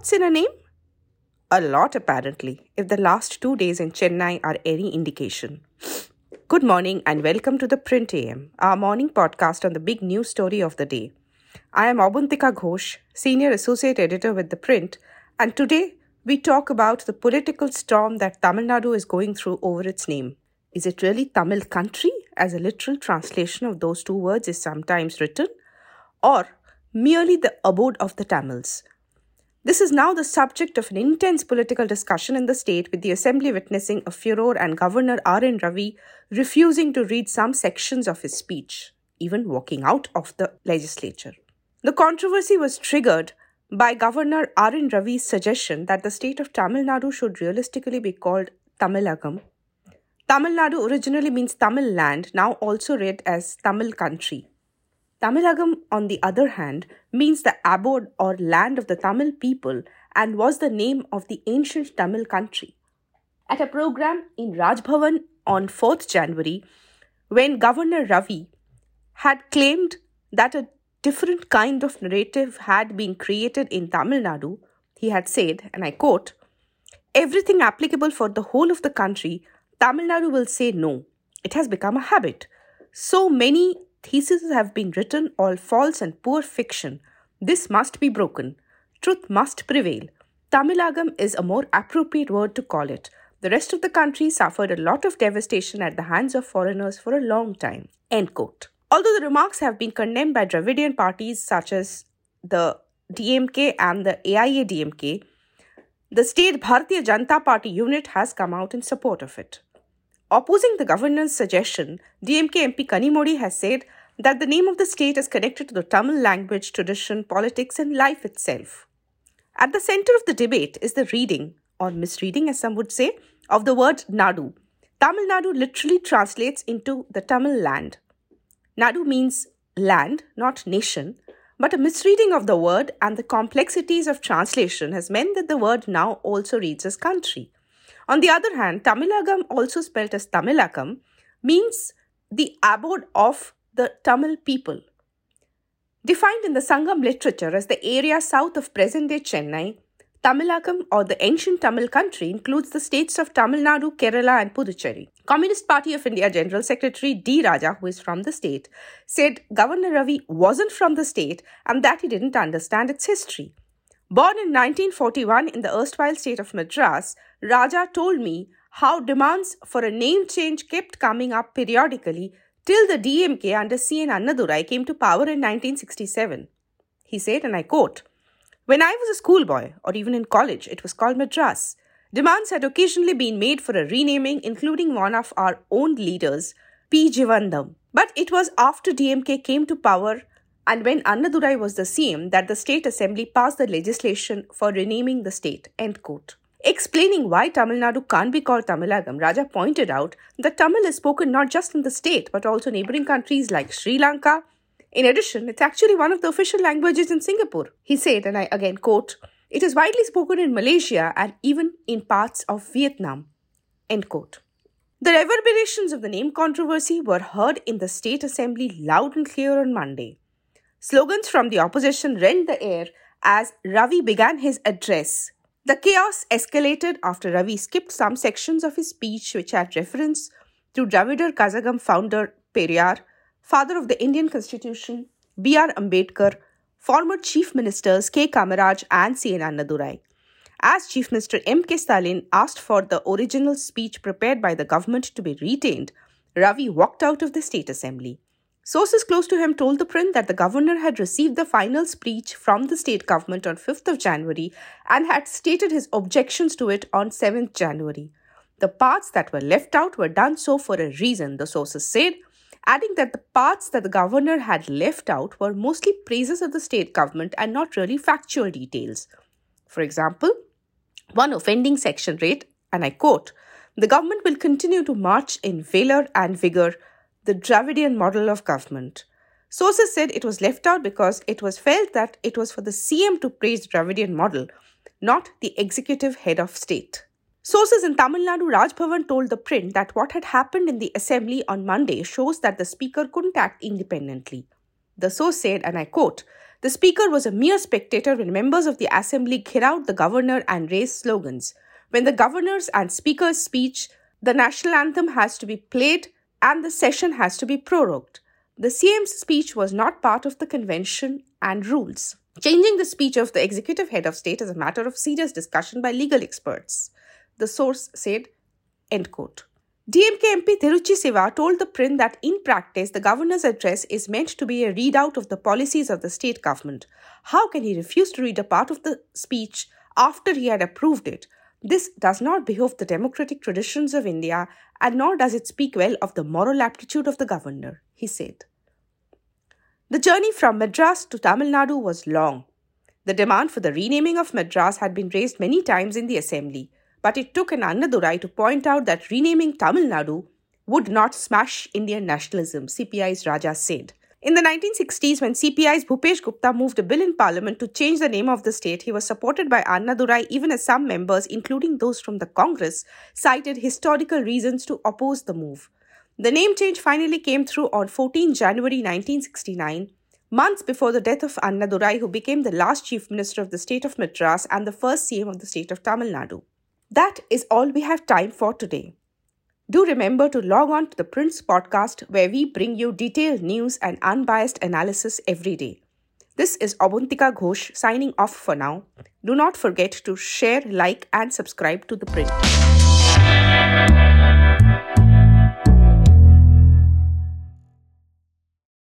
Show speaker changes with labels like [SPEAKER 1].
[SPEAKER 1] What's in a name? A lot, apparently, if the last two days in Chennai are any indication. Good morning and welcome to the Print AM, our morning podcast on the big news story of the day. I am Abantika Ghosh, Senior Associate Editor with The Print, and today we talk about the political storm that Tamil Nadu is going through over its name. Is it really Tamil country, as a literal translation of those two words is sometimes written, or merely the abode of the Tamils? This is now the subject of an intense political discussion in the state, with the assembly witnessing a furor and Governor R.N. Ravi refusing to read some sections of his speech, even walking out of the legislature. The controversy was triggered by Governor R.N. Ravi's suggestion that the state of Tamil Nadu should realistically be called Tamilagam. Tamil Nadu originally means Tamil land, now also read as Tamil country. Tamilagam, on the other hand, means the abode or land of the Tamil people and was the name of the ancient Tamil country. At a program in Rajbhavan on 4th January, when Governor Ravi had claimed that a different kind of narrative had been created in Tamil Nadu, he had said, and I quote, Everything applicable for the whole of the country, Tamil Nadu will say no. It has become a habit. So many Theses have been written all false and poor fiction. This must be broken. Truth must prevail. Tamilagam is a more appropriate word to call it. The rest of the country suffered a lot of devastation at the hands of foreigners for a long time. End quote. Although the remarks have been condemned by Dravidian parties such as the DMK and the AIADMK, the state Bharatiya Janata Party unit has come out in support of it. Opposing the governor's suggestion, DMK MP Kanimozhi has said that the name of the state is connected to the Tamil language, tradition, politics, and life itself. At the center of the debate is the reading, or misreading as some would say, of the word Nadu. Tamil Nadu literally translates into the Tamil land. Nadu means land, not nation, but a misreading of the word and the complexities of translation has meant that the word now also reads as country. On the other hand, Tamilagam, also spelt as Tamilakam, means the abode of the Tamil people. Defined in the Sangam literature as the area south of present day Chennai, Tamilakam or the ancient Tamil country includes the states of Tamil Nadu, Kerala, and Puducherry. Communist Party of India General Secretary D. Raja, who is from the state, said Governor Ravi wasn't from the state and that he didn't understand its history. Born in 1941 in the erstwhile state of Madras, Raja told me how demands for a name change kept coming up periodically till the DMK under C.N. Annadurai came to power in 1967. He said, and I quote, When I was a schoolboy, or even in college, it was called Madras. Demands had occasionally been made for a renaming, including one of our own leaders, P. Jeevanandham. But it was after DMK came to power and when Annadurai was the CM that the state assembly passed the legislation for renaming the state. End quote. Explaining why Tamil Nadu can't be called Tamilagam, Raja pointed out that Tamil is spoken not just in the state but also neighboring countries like Sri Lanka. In addition, it's actually one of the official languages in Singapore. He said, and I again quote, it is widely spoken in Malaysia and even in parts of Vietnam. End quote. The reverberations of the name controversy were heard in the State Assembly loud and clear on Monday. Slogans from the opposition rent the air as Ravi began his address. The chaos escalated after Ravi skipped some sections of his speech which had reference to Dravidar Kazhagam founder Periyar, father of the Indian Constitution, B.R. Ambedkar, former Chief Ministers K. Kamaraj and C.N. Annadurai. As Chief Minister M.K. Stalin asked for the original speech prepared by the government to be retained, Ravi walked out of the State Assembly. Sources close to him told the print that the governor had received the final speech from the state government on 5th of January and had stated his objections to it on 7th January. The parts that were left out were done so for a reason, the sources said, adding that the parts that the governor had left out were mostly praises of the state government and not really factual details. For example, one offending section read, and I quote, the government will continue to march in valor and vigor the Dravidian model of government. Sources said it was left out because it was felt that it was for the CM to praise the Dravidian model, not the executive head of state. Sources in Tamil Nadu Rajbhavan told the print that what had happened in the assembly on Monday shows that the speaker couldn't act independently. The source said, and I quote, the speaker was a mere spectator when members of the assembly out the governor and raised slogans. When the governor's and speaker's speech, the national anthem has to be played and the session has to be prorogued. The CM's speech was not part of the convention and rules. Changing the speech of the executive head of state is a matter of serious discussion by legal experts. The source said, end quote. DMK MP Tiruchi Siva told the Print that in practice, the governor's address is meant to be a readout of the policies of the state government. How can he refuse to read a part of the speech after he had approved it? This does not behove the democratic traditions of India, and nor does it speak well of the moral aptitude of the governor, he said. The journey from Madras to Tamil Nadu was long. The demand for the renaming of Madras had been raised many times in the assembly but it took an Annadurai to point out that renaming Tamil Nadu would not smash Indian nationalism, CPI's Raja said. In the 1960s, when CPI's Bhupesh Gupta moved a bill in parliament to change the name of the state, he was supported by Annadurai even as some members, including those from the Congress, cited historical reasons to oppose the move. The name change finally came through on 14 January 1969, months before the death of Annadurai, who became the last chief minister of the state of Madras and the first CM of the state of Tamil Nadu. That is all we have time for today. Do remember to log on to the Print podcast where we bring you detailed news and unbiased analysis every day. This is Abantika Ghosh signing off for now. Do not forget to share, like, and subscribe to the print.